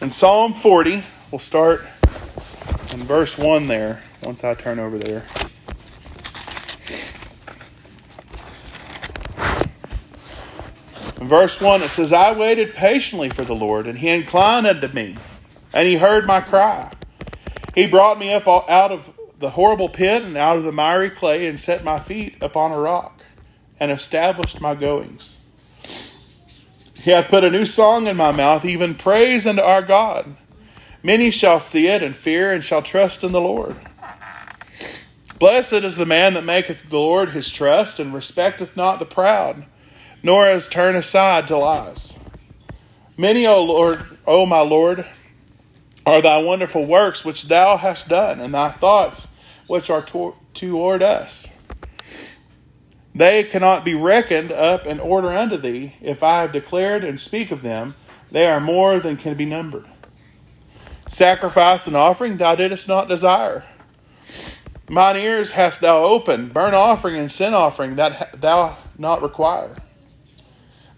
In Psalm 40, we'll start in verse 1 there, once I turn over there. In verse 1, it says, I waited patiently for the Lord, and he inclined unto me, and he heard my cry. He brought me up out of the horrible pit and out of the miry clay, and set my feet upon a rock, and established my goings. He hath put a new song in my mouth, even praise unto our God. Many shall see it and fear, and shall trust in the Lord. Blessed is the man that maketh the Lord his trust, and respecteth not the proud nor is turned aside to lies. Many, O Lord, O my Lord, are thy wonderful works which thou hast done, and thy thoughts which are toward us. They cannot be reckoned up in order unto thee. If I have declared and speak of them, they are more than can be numbered. Sacrifice and offering thou didst not desire. Mine ears hast thou opened, burnt offering and sin offering that thou not require.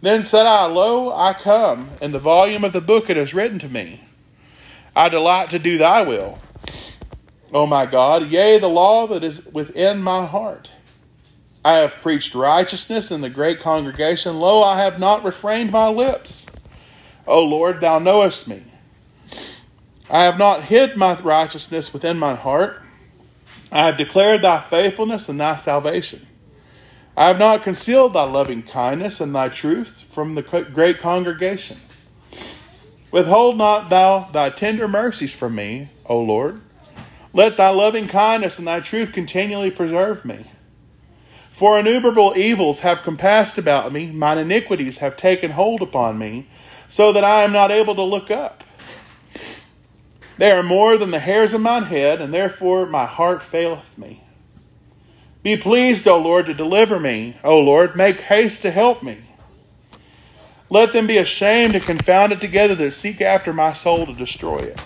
Then said I, Lo, I come. In the volume of the book it is written to me. I delight to do thy will. O my God, yea, the law that is within my heart. I have preached righteousness in the great congregation. Lo, I have not refrained my lips. O Lord, thou knowest me. I have not hid my righteousness within my heart. I have declared thy faithfulness and thy salvation. I have not concealed thy loving kindness and thy truth from the great congregation. Withhold not thou thy tender mercies from me, O Lord. Let thy loving kindness and thy truth continually preserve me. For innumerable evils have compassed about me, mine iniquities have taken hold upon me, so that I am not able to look up. They are more than the hairs of mine head, and therefore my heart faileth me. Be pleased, O Lord, to deliver me. O Lord, make haste to help me. Let them be ashamed and confounded together that seek after my soul to destroy it.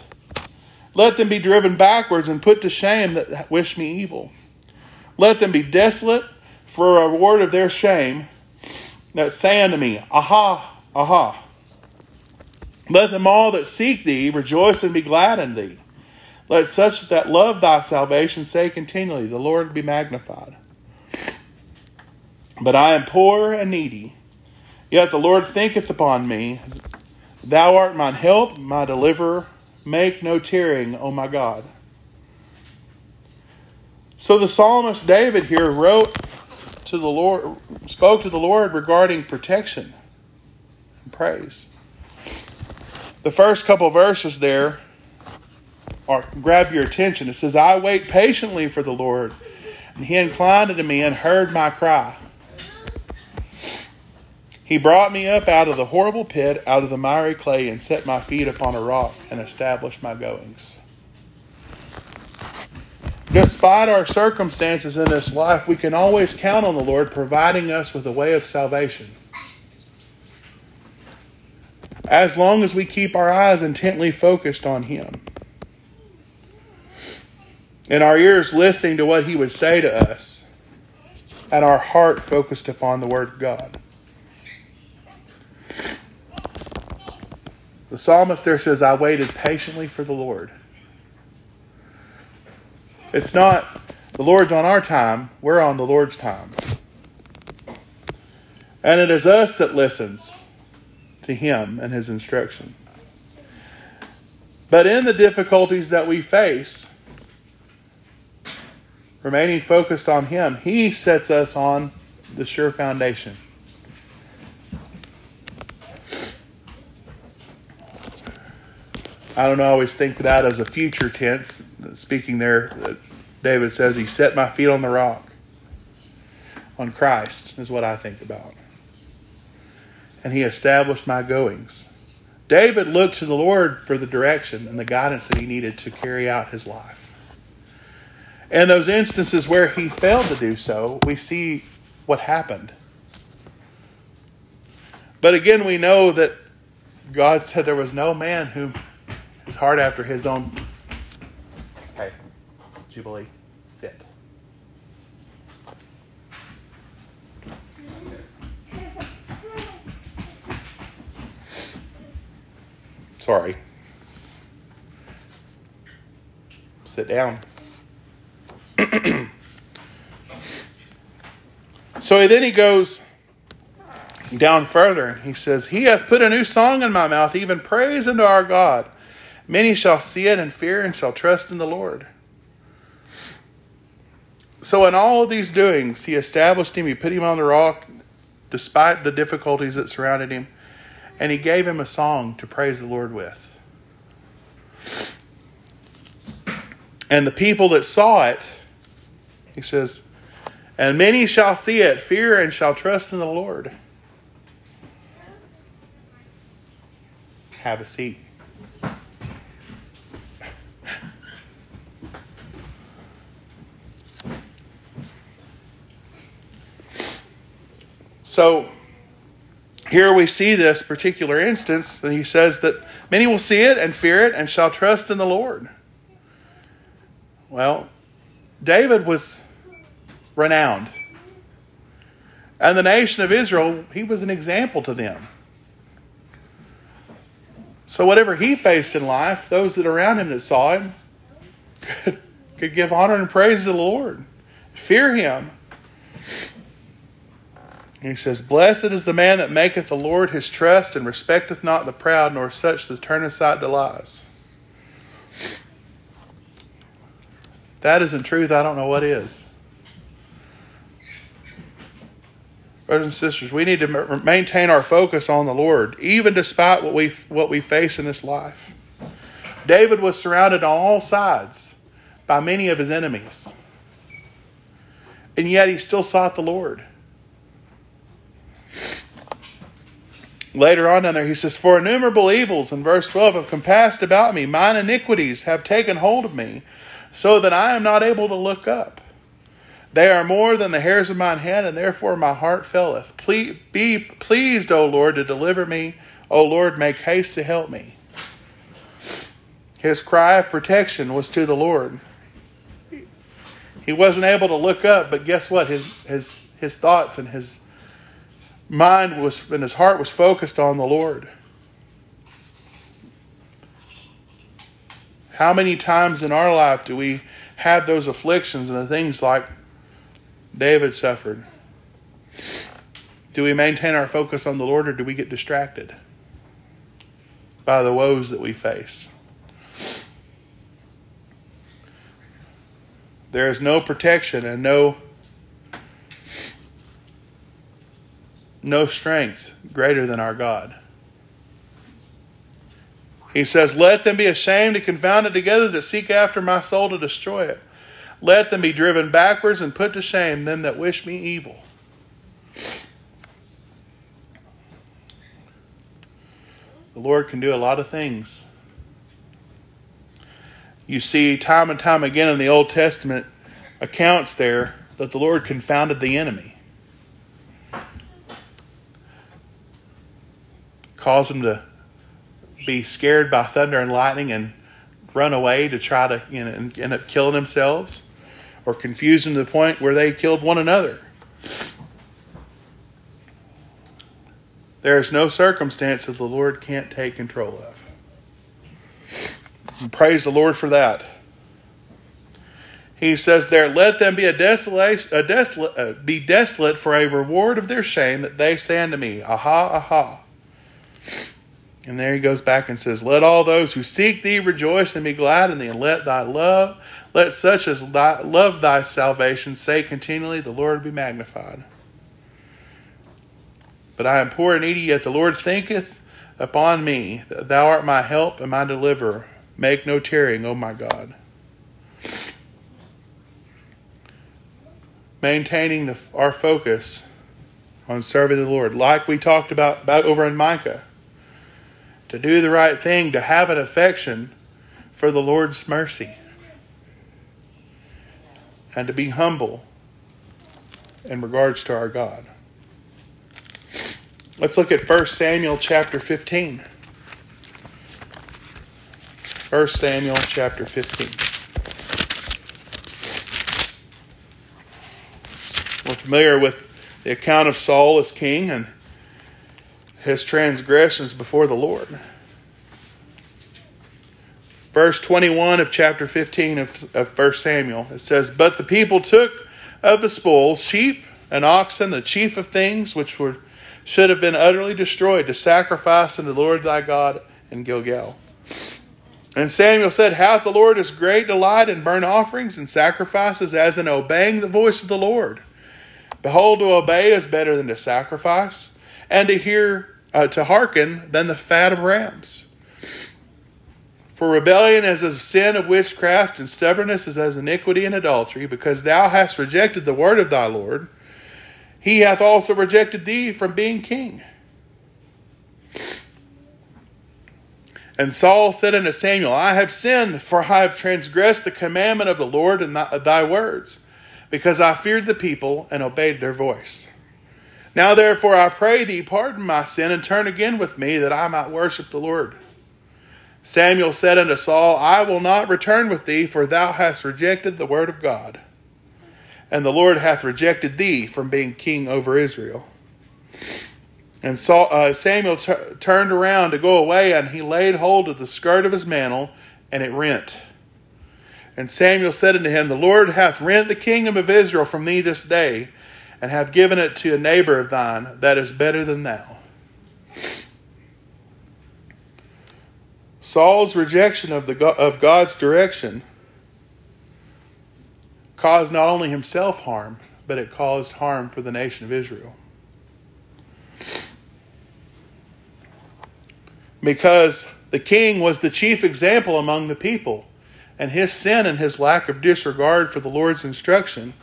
Let them be driven backwards and put to shame that wish me evil. Let them be desolate for a reward of their shame that say unto me, Aha, aha. Let them all that seek thee rejoice and be glad in thee. Let such that love thy salvation say continually, The Lord be magnified. But I am poor and needy, yet the Lord thinketh upon me. Thou art mine help, my deliverer. Make no tearing, O my God. So the psalmist David here wrote to the Lord, spoke to the Lord regarding protection and praise. The first couple verses there are grab your attention. It says, I wait patiently for the Lord, and he inclined unto me and heard my cry. He brought me up out of the horrible pit, out of the miry clay, and set my feet upon a rock and established my goings. Despite our circumstances in this life, we can always count on the Lord providing us with a way of salvation. As long as we keep our eyes intently focused on Him and our ears listening to what he would say to us, and our heart focused upon the Word of God. The psalmist there says, I waited patiently for the Lord. It's not the Lord's on our time, we're on the Lord's time. And it is us that listens to Him and His instruction. But in the difficulties that we face, remaining focused on Him, He sets us on the sure foundation. I don't always think of that as a future tense. Speaking there, uh, David says, He set my feet on the rock. On Christ is what I think about. And He established my goings. David looked to the Lord for the direction and the guidance that he needed to carry out his life. And those instances where he failed to do so, we see what happened. But again, we know that God said there was no man who is hard after his own. Hey, Jubilee, sit. Sorry. Sit down. so then he goes down further and he says, He hath put a new song in my mouth, even praise unto our God. Many shall see it and fear and shall trust in the Lord. So, in all of these doings, he established him, he put him on the rock, despite the difficulties that surrounded him, and he gave him a song to praise the Lord with. And the people that saw it, he says, and many shall see it, fear, and shall trust in the Lord. Have a seat. So here we see this particular instance, and he says that many will see it and fear it and shall trust in the Lord. Well, David was renowned. And the nation of Israel, he was an example to them. So, whatever he faced in life, those that around him that saw him could, could give honor and praise to the Lord, fear him. He says, Blessed is the man that maketh the Lord his trust and respecteth not the proud, nor such as turn aside to lies. That is in truth, I don't know what is. Brothers and sisters, we need to maintain our focus on the Lord, even despite what we, what we face in this life. David was surrounded on all sides by many of his enemies, and yet he still sought the Lord. Later on down there, he says, For innumerable evils, in verse 12, have compassed about me. Mine iniquities have taken hold of me so that I am not able to look up. They are more than the hairs of mine head, and therefore my heart faileth. Be pleased, O Lord, to deliver me. O Lord, make haste to help me. His cry of protection was to the Lord. He wasn't able to look up, but guess what? His his his thoughts and his mind was and his heart was focused on the Lord. How many times in our life do we have those afflictions and the things like David suffered? Do we maintain our focus on the Lord or do we get distracted by the woes that we face? There is no protection and no no strength greater than our God. He says, Let them be ashamed and confounded together that seek after my soul to destroy it. Let them be driven backwards and put to shame them that wish me evil. The Lord can do a lot of things. You see, time and time again in the Old Testament accounts there that the Lord confounded the enemy, caused them to be scared by thunder and lightning and run away to try to you know, end up killing themselves or confuse them to the point where they killed one another. There is no circumstance that the Lord can't take control of. And praise the Lord for that. He says there, let them be a desolate, a desolate, uh, be desolate for a reward of their shame that they say unto me, Aha, aha. And there he goes back and says, Let all those who seek thee rejoice and be glad in thee, and let thy love, let such as thy, love thy salvation say continually, The Lord be magnified. But I am poor and needy, yet the Lord thinketh upon me. That thou art my help and my deliverer. Make no tarrying, O my God. Maintaining the, our focus on serving the Lord, like we talked about, about over in Micah to do the right thing, to have an affection for the Lord's mercy, and to be humble in regards to our God. Let's look at 1 Samuel chapter 15. 1 Samuel chapter 15. We're familiar with the account of Saul as king and his transgressions before the Lord. verse 21 of chapter 15 of, of 1 Samuel. It says, But the people took of the spoil sheep and oxen, the chief of things which were should have been utterly destroyed, to sacrifice unto the Lord thy God in Gilgal. And Samuel said, Hath the Lord his great delight in burnt offerings and sacrifices as in obeying the voice of the Lord? Behold, to obey is better than to sacrifice, and to hear, uh, to hearken than the fat of rams. For rebellion is a sin of witchcraft, and stubbornness is as iniquity and adultery, because thou hast rejected the word of thy Lord he hath also rejected thee from being king. And Saul said unto Samuel, I have sinned, for I have transgressed the commandment of the Lord and thy words, because I feared the people and obeyed their voice. Now therefore I pray thee, pardon my sin, and turn again with me, that I might worship the Lord. Samuel said unto Saul, I will not return with thee, for thou hast rejected the word of God and the Lord hath rejected thee from being king over Israel. And Saul, uh, Samuel t- turned around to go away, and he laid hold of the skirt of his mantle, and it rent. And Samuel said unto him, The Lord hath rent the kingdom of Israel from thee this day, and have given it to a neighbor of thine that is better than thou. Saul's rejection of, the, of God's direction caused not only himself harm, but it caused harm for the nation of Israel. Because the king was the chief example among the people, and his sin and his lack of disregard for the Lord's instruction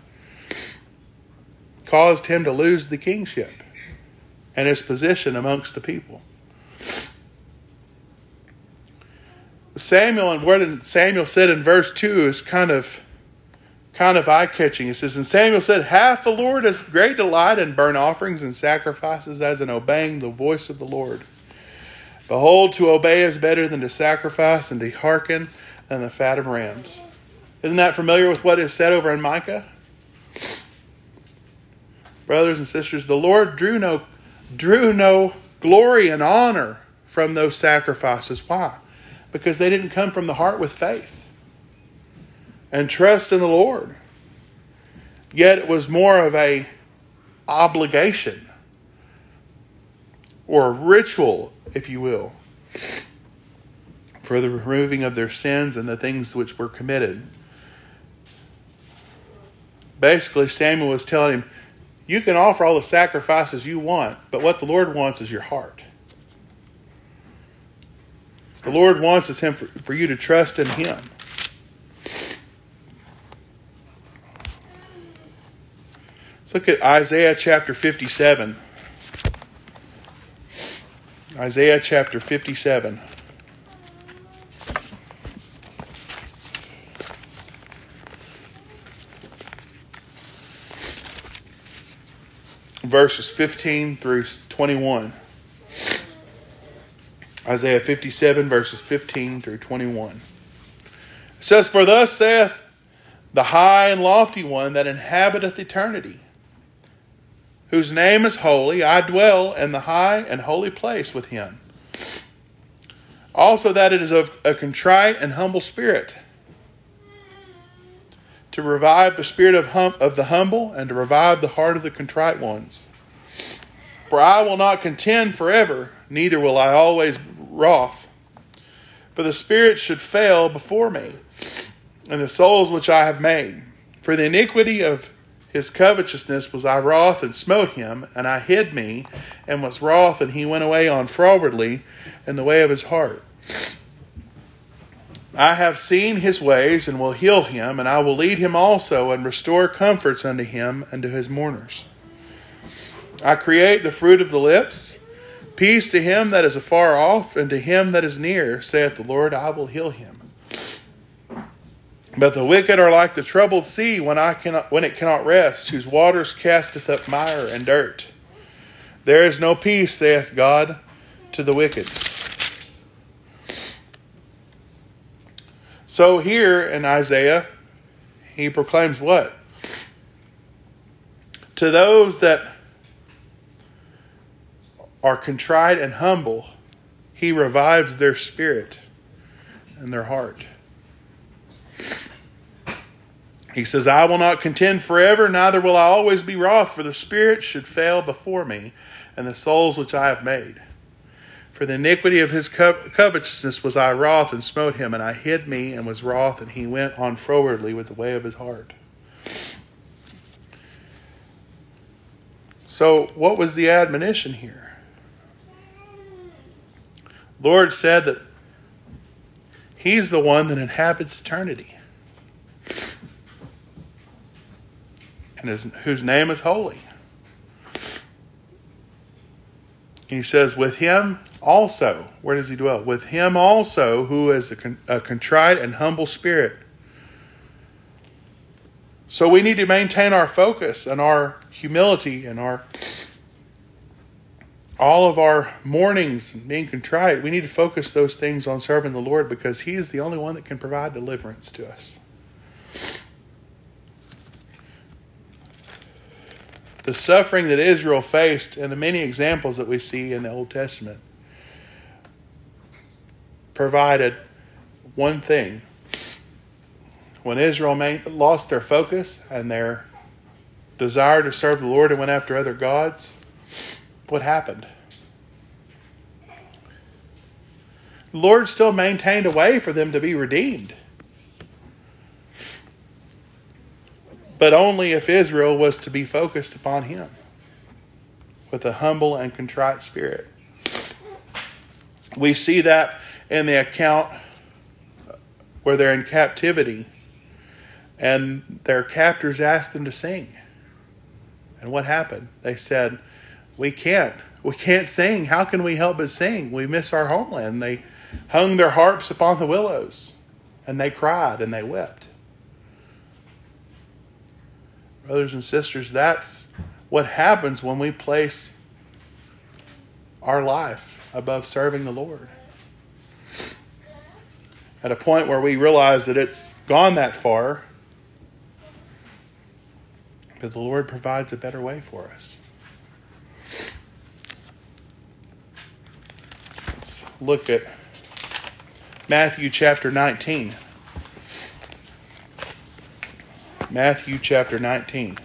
caused him to lose the kingship and his position amongst the people. Samuel and what Samuel said in verse 2 is kind of kind of eye catching. It says, And Samuel said, Hath the Lord as great delight in burnt offerings and sacrifices as in obeying the voice of the Lord? Behold, to obey is better than to sacrifice, and to hearken than the fat of rams. Isn't that familiar with what is said over in Micah? Brothers and sisters, the Lord drew no drew no glory and honor from those sacrifices. Why? Because they didn't come from the heart with faith and trust in the Lord. Yet it was more of a obligation or a ritual, if you will, for the removing of their sins and the things which were committed. Basically, Samuel was telling him, You can offer all the sacrifices you want, but what the Lord wants is your heart. The Lord wants is him for, for you to trust in Him. Let's look at Isaiah chapter 57. Isaiah chapter 57. Verses 15 through 21. Isaiah 57, verses 15 through 21. It says, For thus saith the high and lofty one that inhabiteth eternity whose name is holy, I dwell in the high and holy place with him. Also, that it is of a contrite and humble spirit, to revive the spirit of, hum- of the humble and to revive the heart of the contrite ones. For I will not contend forever, neither will I always wrath. For the spirit should fail before me, and the souls which I have made. For the iniquity of his covetousness was I wroth and smote him, and I hid me, and was wroth, and he went away on frowardly in the way of his heart. I have seen his ways, and will heal him, and I will lead him also, and restore comforts unto him and to his mourners. I create the fruit of the lips. Peace to him that is afar off, and to him that is near, saith the Lord, I will heal him. But the wicked are like the troubled sea when, I cannot, when it cannot rest, whose waters casteth up mire and dirt. There is no peace, saith God, to the wicked. So here in Isaiah, he proclaims what? To those that are contrite and humble, he revives their spirit. and their heart. He says, I will not contend forever, neither will I always be wroth, for the Spirit should fail before me, and the souls which I have made. For the iniquity of his covetousness was I wroth and smote him, and I hid me and was wroth, and he went on frowardly with the way of his heart. So, what was the admonition here? Lord said that He's the one that inhabits eternity. And whose name is holy. He says, with him also, where does he dwell? With him also, who is a, con- a contrite and humble spirit. So we need to maintain our focus and our humility and our all of our mornings being contrite. We need to focus those things on serving the Lord because He is the only one that can provide deliverance to us. The suffering that Israel faced and the many examples that we see in the Old Testament provided one thing. When Israel made, lost their focus and their desire to serve the Lord and went after other gods, what happened? The Lord still maintained a way for them to be redeemed. But only if Israel was to be focused upon Him with a humble and contrite spirit. We see that in the account where they're in captivity and their captors asked them to sing. And what happened? They said, We can't. We can't sing. How can we help but sing? We miss our homeland. They hung their harps upon the willows and they cried and they wept. Brothers and sisters, that's what happens when we place our life above serving the Lord at a point where we realize that it's gone that far, but the Lord provides a better way for us. Let's look at Matthew chapter 19. Matthew chapter 19.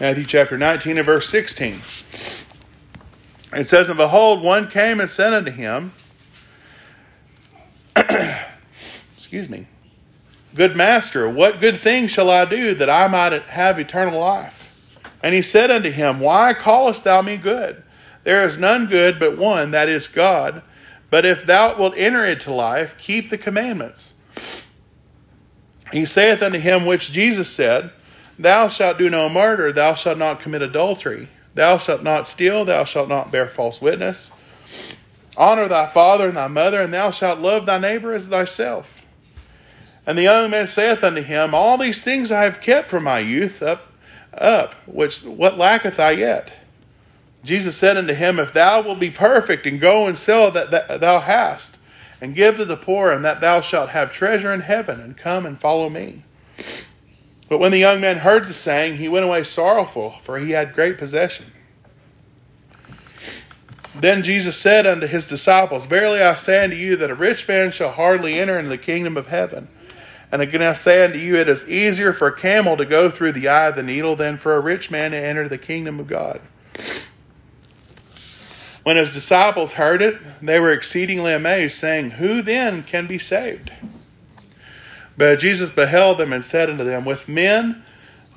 Matthew chapter 19 and verse 16. It says, And behold, one came and said unto him, Excuse me, Good master, what good thing shall I do that I might have eternal life? And he said unto him, Why callest thou me good? There is none good but one, that is God. But if thou wilt enter into life, keep the commandments. He saith unto him, which Jesus said, Thou shalt do no murder, thou shalt not commit adultery, thou shalt not steal, thou shalt not bear false witness. Honor thy father and thy mother, and thou shalt love thy neighbor as thyself. And the young man saith unto him, All these things I have kept from my youth up, up, which what lacketh I yet? Jesus said unto him, If thou wilt be perfect, and go and sell that, that thou hast, and give to the poor, and that thou shalt have treasure in heaven, and come and follow me. But when the young man heard the saying, he went away sorrowful, for he had great possession. Then Jesus said unto his disciples, Verily I say unto you that a rich man shall hardly enter into the kingdom of heaven. And again I say unto you, it is easier for a camel to go through the eye of the needle than for a rich man to enter the kingdom of God. When his disciples heard it, they were exceedingly amazed, saying, Who then can be saved? But Jesus beheld them and said unto them, With men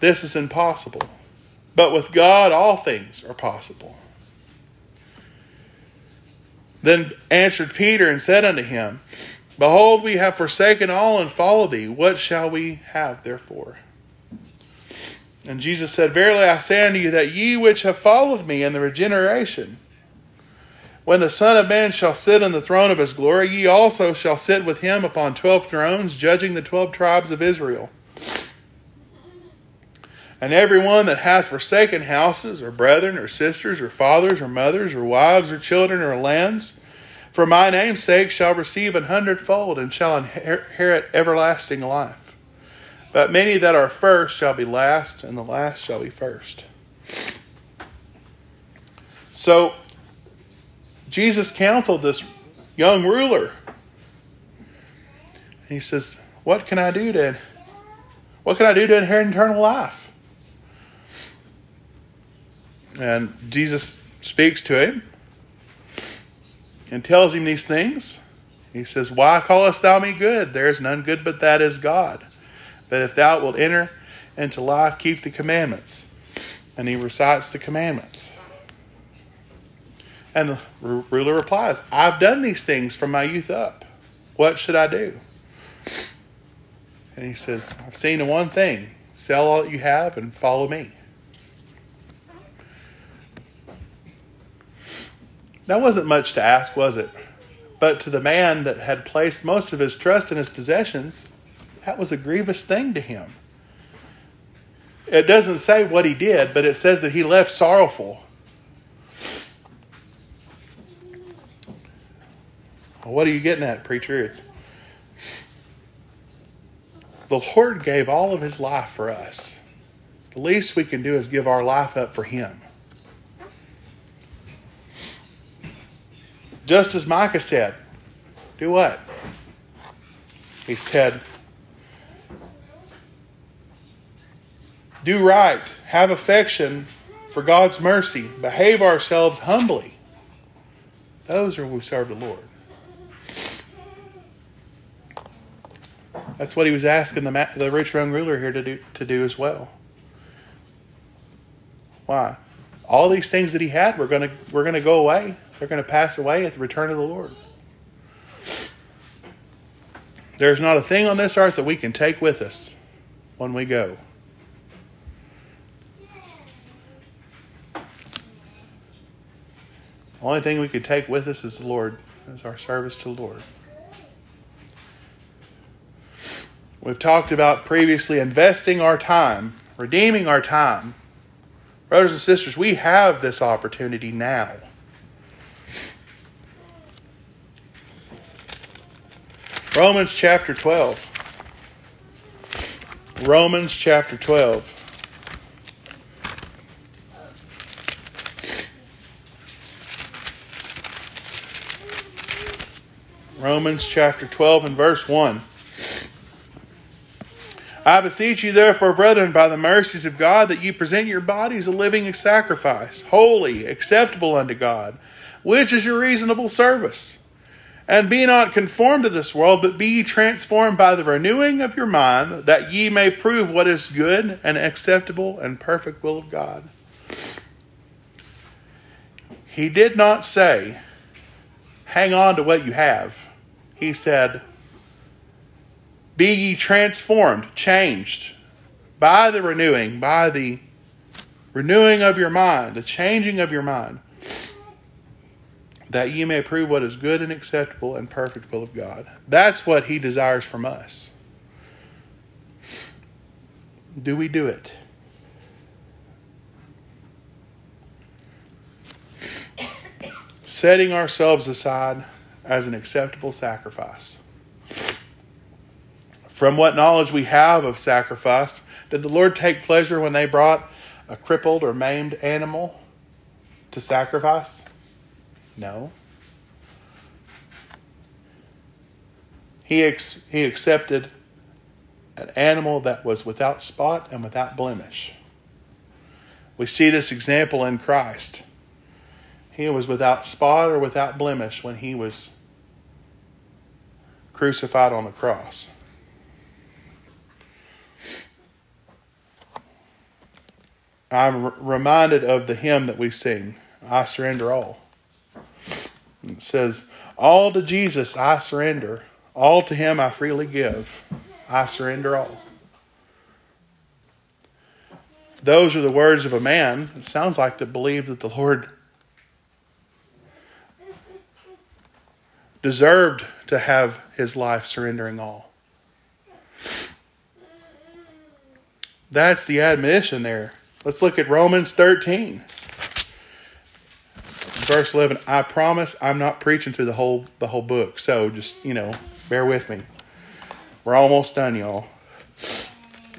this is impossible, but with God all things are possible. Then answered Peter and said unto him, Behold, we have forsaken all and followed thee. What shall we have therefore? And Jesus said, Verily I say unto you that ye which have followed me in the regeneration, when the Son of Man shall sit on the throne of his glory, ye also shall sit with him upon twelve thrones, judging the twelve tribes of Israel. And every one that hath forsaken houses, or brethren, or sisters, or fathers, or mothers, or wives, or children, or lands, for my name's sake shall receive an hundredfold, and shall inherit everlasting life. But many that are first shall be last, and the last shall be first. So, Jesus counseled this young ruler. And he says, What can I do to what can I do to inherit eternal life? And Jesus speaks to him and tells him these things. He says, Why callest thou me good? There is none good but that is God. But if thou wilt enter into life, keep the commandments. And he recites the commandments. And the ruler replies, I've done these things from my youth up. What should I do? And he says, I've seen the one thing sell all that you have and follow me. That wasn't much to ask, was it? But to the man that had placed most of his trust in his possessions, that was a grievous thing to him. It doesn't say what he did, but it says that he left sorrowful. what are you getting at, preacher? It's the Lord gave all of his life for us. The least we can do is give our life up for him. Just as Micah said, do what? He said, do right, have affection for God's mercy, behave ourselves humbly. Those are who serve the Lord. That's what he was asking the, the rich young ruler here to do, to do as well. Why? All these things that he had were going to were going to go away. They're going to pass away at the return of the Lord. There's not a thing on this earth that we can take with us when we go. The only thing we can take with us is the Lord, is our service to the Lord. We've talked about previously investing our time, redeeming our time. Brothers and sisters, we have this opportunity now. Romans chapter 12. Romans chapter 12. Romans chapter 12 and verse 1. I beseech you, therefore, brethren, by the mercies of God, that you present your bodies a living sacrifice, holy, acceptable unto God, which is your reasonable service. And be not conformed to this world, but be ye transformed by the renewing of your mind, that ye may prove what is good and acceptable and perfect will of God. He did not say, hang on to what you have. He said, be ye transformed, changed by the renewing, by the renewing of your mind, the changing of your mind, that ye may prove what is good and acceptable and perfect will of God. That's what He desires from us. Do we do it? Setting ourselves aside as an acceptable sacrifice. From what knowledge we have of sacrifice, did the Lord take pleasure when they brought a crippled or maimed animal to sacrifice? No. He, ex- he accepted an animal that was without spot and without blemish. We see this example in Christ. He was without spot or without blemish when he was crucified on the cross. I'm reminded of the hymn that we sing, I Surrender All. It says, All to Jesus I surrender, all to Him I freely give. I surrender all. Those are the words of a man, it sounds like, to believe that the Lord deserved to have his life surrendering all. That's the admission there. Let's look at Romans 13. Verse 11. I promise I'm not preaching through the whole the whole book. So just, you know, bear with me. We're almost done, y'all.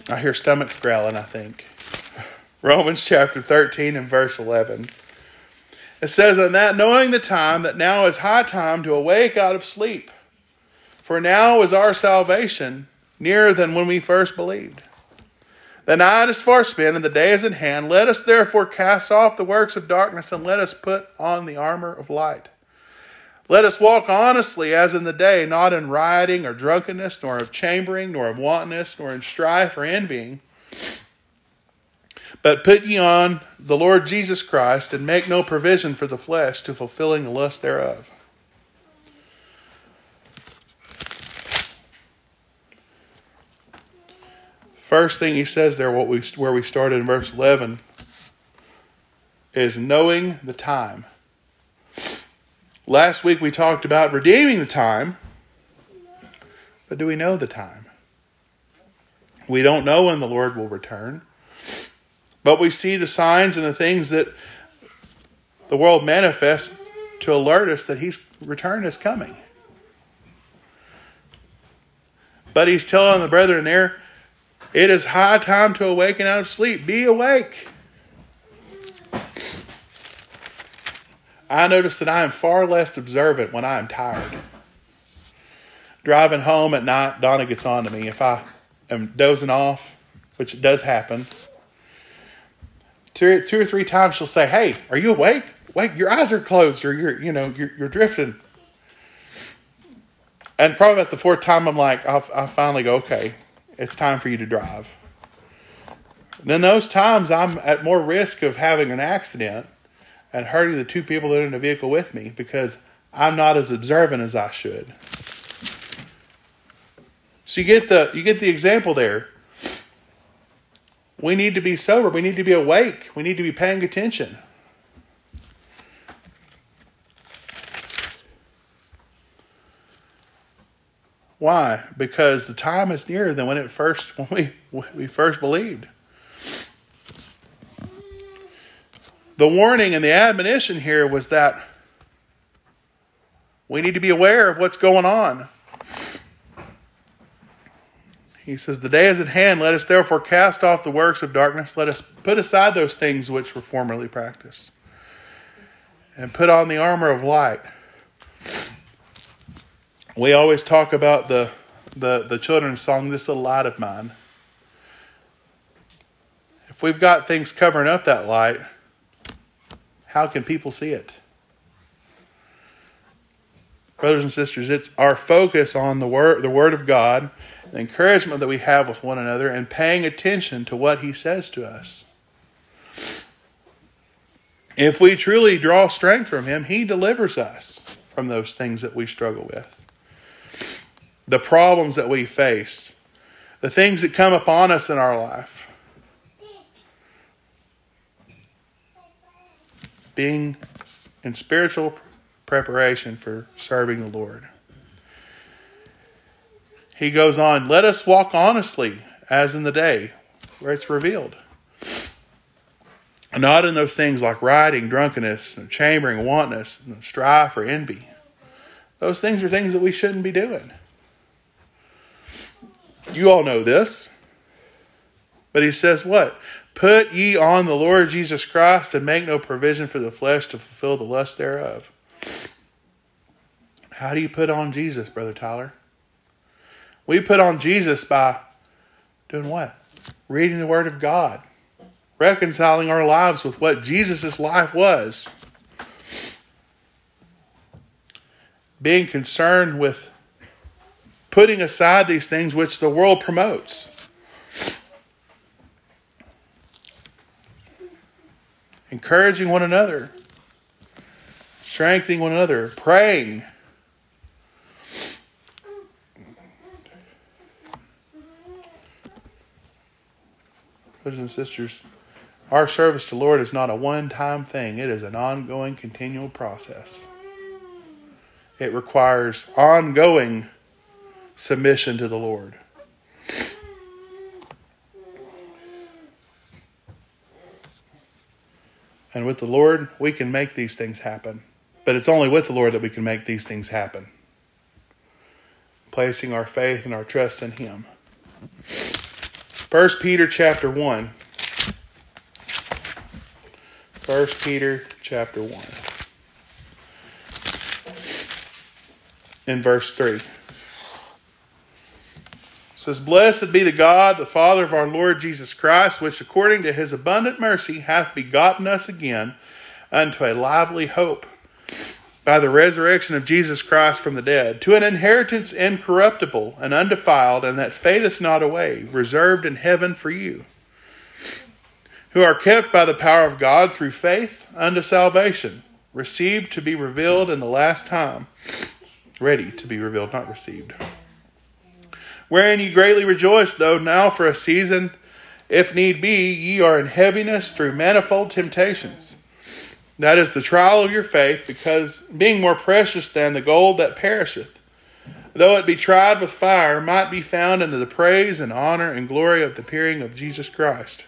I hear stomachs growling, I think. Romans chapter 13 and verse 11. It says, "On that knowing the time, that now is high time to awake out of sleep. For now is our salvation nearer than when we first believed. The night is far spent, and the day is at hand. Let us therefore cast off the works of darkness, and let us put on the armor of light. Let us walk honestly as in the day, not in rioting or drunkenness, nor of chambering, nor of wantonness, nor in strife or envying. But put ye on the Lord Jesus Christ, and make no provision for the flesh to fulfilling the lust thereof. First thing he says there, what we where we started in verse eleven, is knowing the time. Last week we talked about redeeming the time, but do we know the time? We don't know when the Lord will return. But we see the signs and the things that the world manifests to alert us that his return is coming. But he's telling the brethren there, it is high time to awaken out of sleep. Be awake. I notice that I am far less observant when I am tired. Driving home at night, Donna gets on to me. If I am dozing off, which does happen, two, two or three times she'll say, "Hey, are you awake? Wait, your eyes are closed, or you're you know you're, you're drifting." And probably at the fourth time, I'm like, I'll, I'll finally go, "Okay, it's time for you to drive." And in those times, I'm at more risk of having an accident and hurting the two people that are in the vehicle with me because I'm not as observant as I should. So you get the you get the example there. We need to be sober. We need to be awake. We need to be paying attention. Why? Because the time is nearer than when it first when we when we first believed. The warning and the admonition here was that we need to be aware of what's going on. He says, The day is at hand. Let us therefore cast off the works of darkness. Let us put aside those things which were formerly practiced and put on the armor of light. We always talk about the, the, the children's song, This Little Light of Mine. If we've got things covering up that light, how can people see it? Brothers and sisters, it's our focus on the word, the word of God the encouragement that we have with one another, and paying attention to what He says to us. If we truly draw strength from Him, He delivers us from those things that we struggle with, the problems that we face, the things that come upon us in our life. Being in spiritual preparation for serving the Lord he goes on, Let us walk honestly as in the day where it's revealed. Not in those things like rioting, drunkenness, chambering, wantonness, strife, or envy. Those things are things that we shouldn't be doing. You all know this. But he says, What? Put ye on the Lord Jesus Christ and make no provision for the flesh to fulfill the lust thereof. How do you put on Jesus, Brother Tyler? We put on Jesus by doing what? Reading the Word of God, reconciling our lives with what Jesus' life was, being concerned with putting aside these things which the world promotes. Encouraging one another, strengthening one another, praying, Brothers and sisters, our service to Lord is not a one time thing, it is an ongoing, continual process. It requires ongoing submission to the Lord. And with the Lord, we can make these things happen. But it's only with the Lord that we can make these things happen. Placing our faith and our trust in Him. 1 Peter chapter 1. 1 Peter chapter 1. In verse 3. Says, Blessed be the God, the Father of our Lord Jesus Christ, which according to his abundant mercy hath begotten us again unto a lively hope by the resurrection of Jesus Christ from the dead, to an inheritance incorruptible and undefiled, and that fadeth not away, reserved in heaven for you, who are kept by the power of God through faith unto salvation, received to be revealed in the last time, ready to be revealed, not received. Wherein ye greatly rejoice, though now for a season, if need be, ye are in heaviness through manifold temptations. That is the trial of your faith, because being more precious than the gold that perisheth, though it be tried with fire, might be found unto the praise and honor and glory of the appearing of Jesus Christ,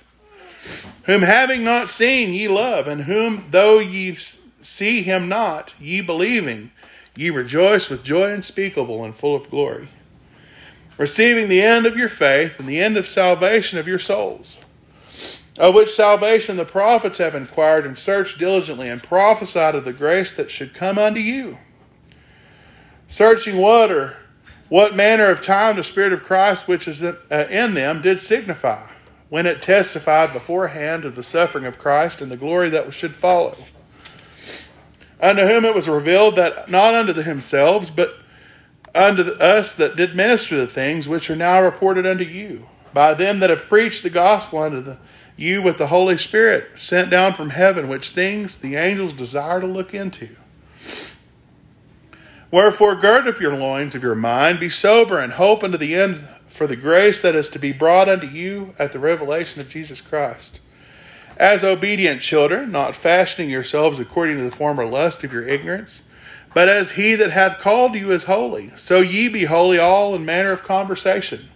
whom having not seen ye love, and whom though ye see him not, ye believing, ye rejoice with joy unspeakable and full of glory, receiving the end of your faith and the end of salvation of your souls of which salvation the prophets have inquired and searched diligently and prophesied of the grace that should come unto you. Searching what or what manner of time the Spirit of Christ which is uh, in them did signify, when it testified beforehand of the suffering of Christ and the glory that should follow. Unto whom it was revealed that not unto themselves, but unto us that did minister the things which are now reported unto you, by them that have preached the gospel unto the you with the Holy Spirit sent down from heaven, which things the angels desire to look into. Wherefore, gird up your loins of your mind, be sober, and hope unto the end for the grace that is to be brought unto you at the revelation of Jesus Christ. As obedient children, not fashioning yourselves according to the former lust of your ignorance, but as he that hath called you is holy, so ye be holy all in manner of conversation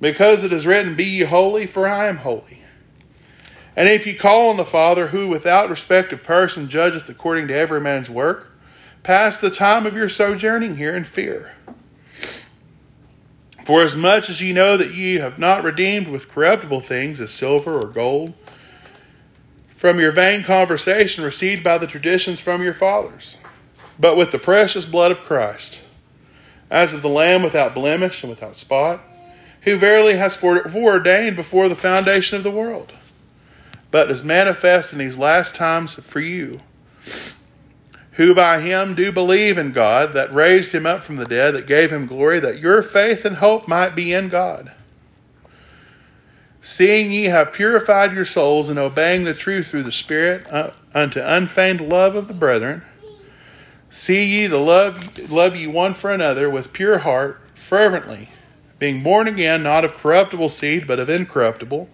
because it is written, Be ye holy, for I am holy. And if ye call on the Father, who without respect of person judgeth according to every man's work, pass the time of your sojourning here in fear. For as much as ye know that ye have not redeemed with corruptible things, as silver or gold, from your vain conversation received by the traditions from your fathers, but with the precious blood of Christ, as of the Lamb without blemish and without spot who verily has foreordained before the foundation of the world, but is manifest in these last times for you, who by him do believe in God, that raised him up from the dead, that gave him glory, that your faith and hope might be in God. Seeing ye have purified your souls in obeying the truth through the Spirit uh, unto unfeigned love of the brethren, see ye the love love ye one for another with pure heart, fervently being born again, not of corruptible seed, but of incorruptible,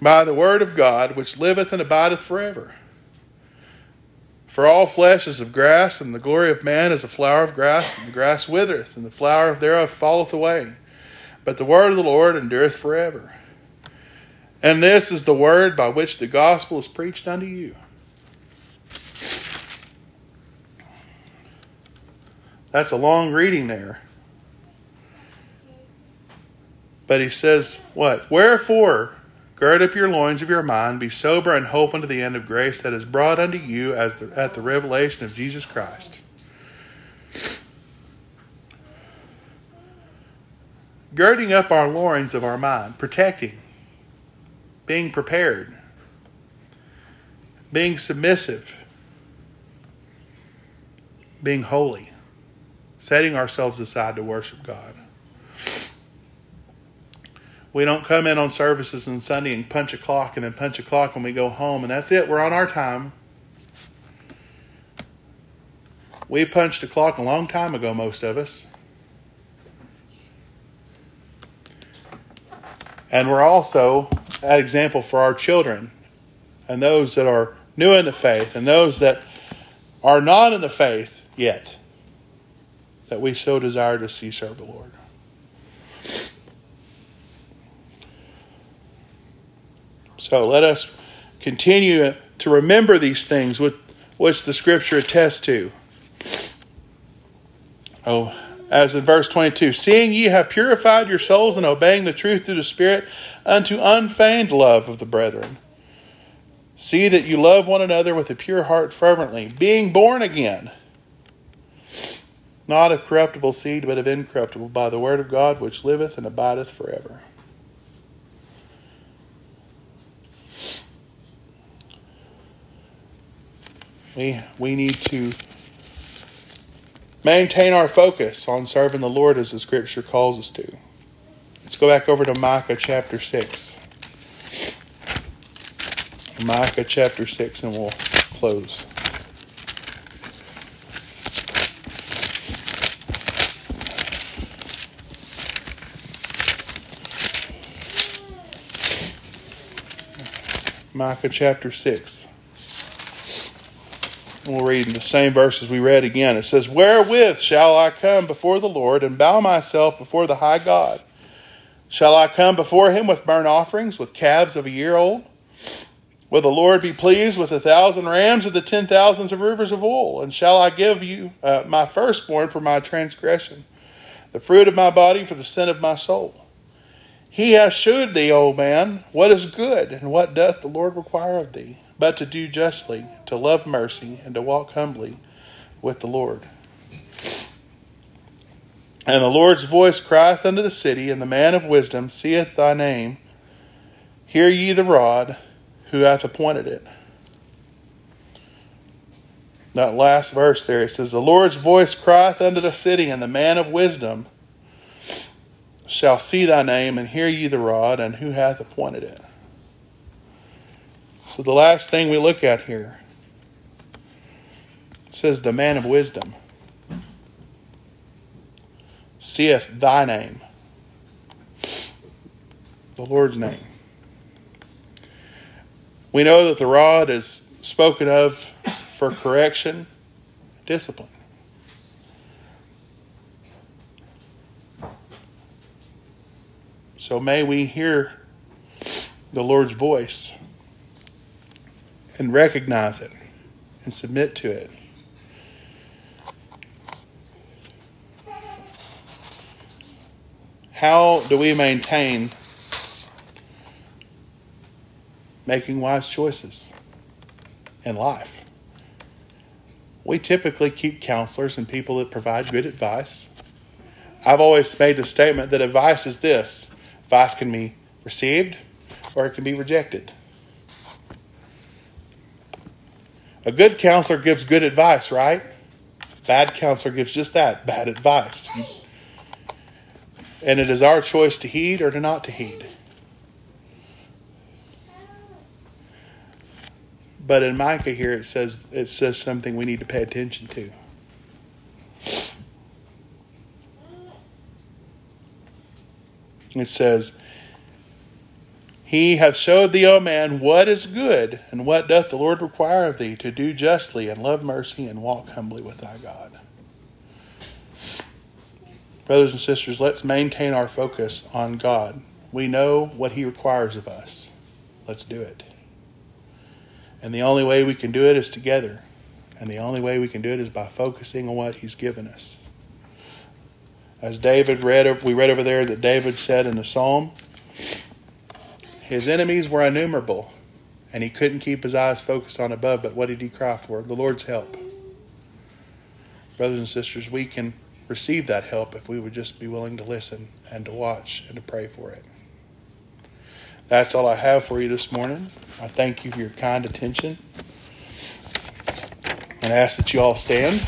by the word of God, which liveth and abideth forever. For all flesh is of grass, and the glory of man is a flower of grass, and the grass withereth, and the flower thereof falleth away. But the word of the Lord endureth forever. And this is the word by which the gospel is preached unto you. That's a long reading there. But he says, What? Wherefore, gird up your loins of your mind, be sober, and hope unto the end of grace that is brought unto you as the, at the revelation of Jesus Christ. Girding up our loins of our mind, protecting, being prepared, being submissive, being holy, setting ourselves aside to worship God. We don't come in on services on Sunday and punch a clock and then punch a clock when we go home, and that's it. We're on our time. We punched a clock a long time ago, most of us. And we're also an example for our children and those that are new in the faith and those that are not in the faith yet that we so desire to see serve the Lord. So let us continue to remember these things which, the Scripture attests to. Oh, as in verse 22 Seeing ye have purified your souls in obeying the truth through the Spirit unto unfeigned love of the brethren. See that you love one another with a pure heart fervently, being born again, not of corruptible seed, but of incorruptible, by the word of God which liveth and abideth forever. We, we need to maintain our focus on serving the Lord as the scripture calls us to. Let's go back over to Micah chapter 6. Micah chapter 6, and we'll close. Micah chapter 6. We'll read the same verses we read again. It says, Wherewith shall I come before the Lord and bow myself before the high God? Shall I come before him with burnt offerings, with calves of a year old? Will the Lord be pleased with a thousand rams or the ten thousands of rivers of oil? And shall I give you uh, my firstborn for my transgression, the fruit of my body for the sin of my soul? He has shewed thee, O man, what is good, and what doth the Lord require of thee but to do justly, to love mercy, and to walk humbly with the Lord. And the Lord's voice crieth unto the city, and the man of wisdom seeth thy name. Hear ye the rod, who hath appointed it. That last verse there, it says, The Lord's voice crieth unto the city, and the man of wisdom shall see thy name, and hear ye the rod, and who hath appointed it. So the last thing we look at here says, The man of wisdom seeth thy name, the Lord's name. We know that the rod is spoken of for correction, discipline. So may we hear the Lord's voice and recognize it and submit to it. How do we maintain making wise choices in life? We typically keep counselors and people that provide good advice. I've always made the statement that advice is this advice can be received or it can be rejected. A good counselor gives good advice, right? Bad counselor gives just that bad advice. And it is our choice to heed or to not to heed. But in Micah here it says it says something we need to pay attention to. It says, he hath showed thee, O man, what is good, and what doth the Lord require of thee, to do justly, and love mercy, and walk humbly with thy God. Brothers and sisters, let's maintain our focus on God. We know what He requires of us. Let's do it. And the only way we can do it is together. And the only way we can do it is by focusing on what He's given us. As David read, we read over there that David said in the psalm, his enemies were innumerable, and he couldn't keep his eyes focused on above. But what did he cry for? The Lord's help. Brothers and sisters, we can receive that help if we would just be willing to listen and to watch and to pray for it. That's all I have for you this morning. I thank you for your kind attention and ask that you all stand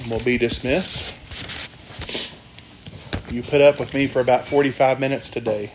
and we'll be dismissed. You put up with me for about 45 minutes today.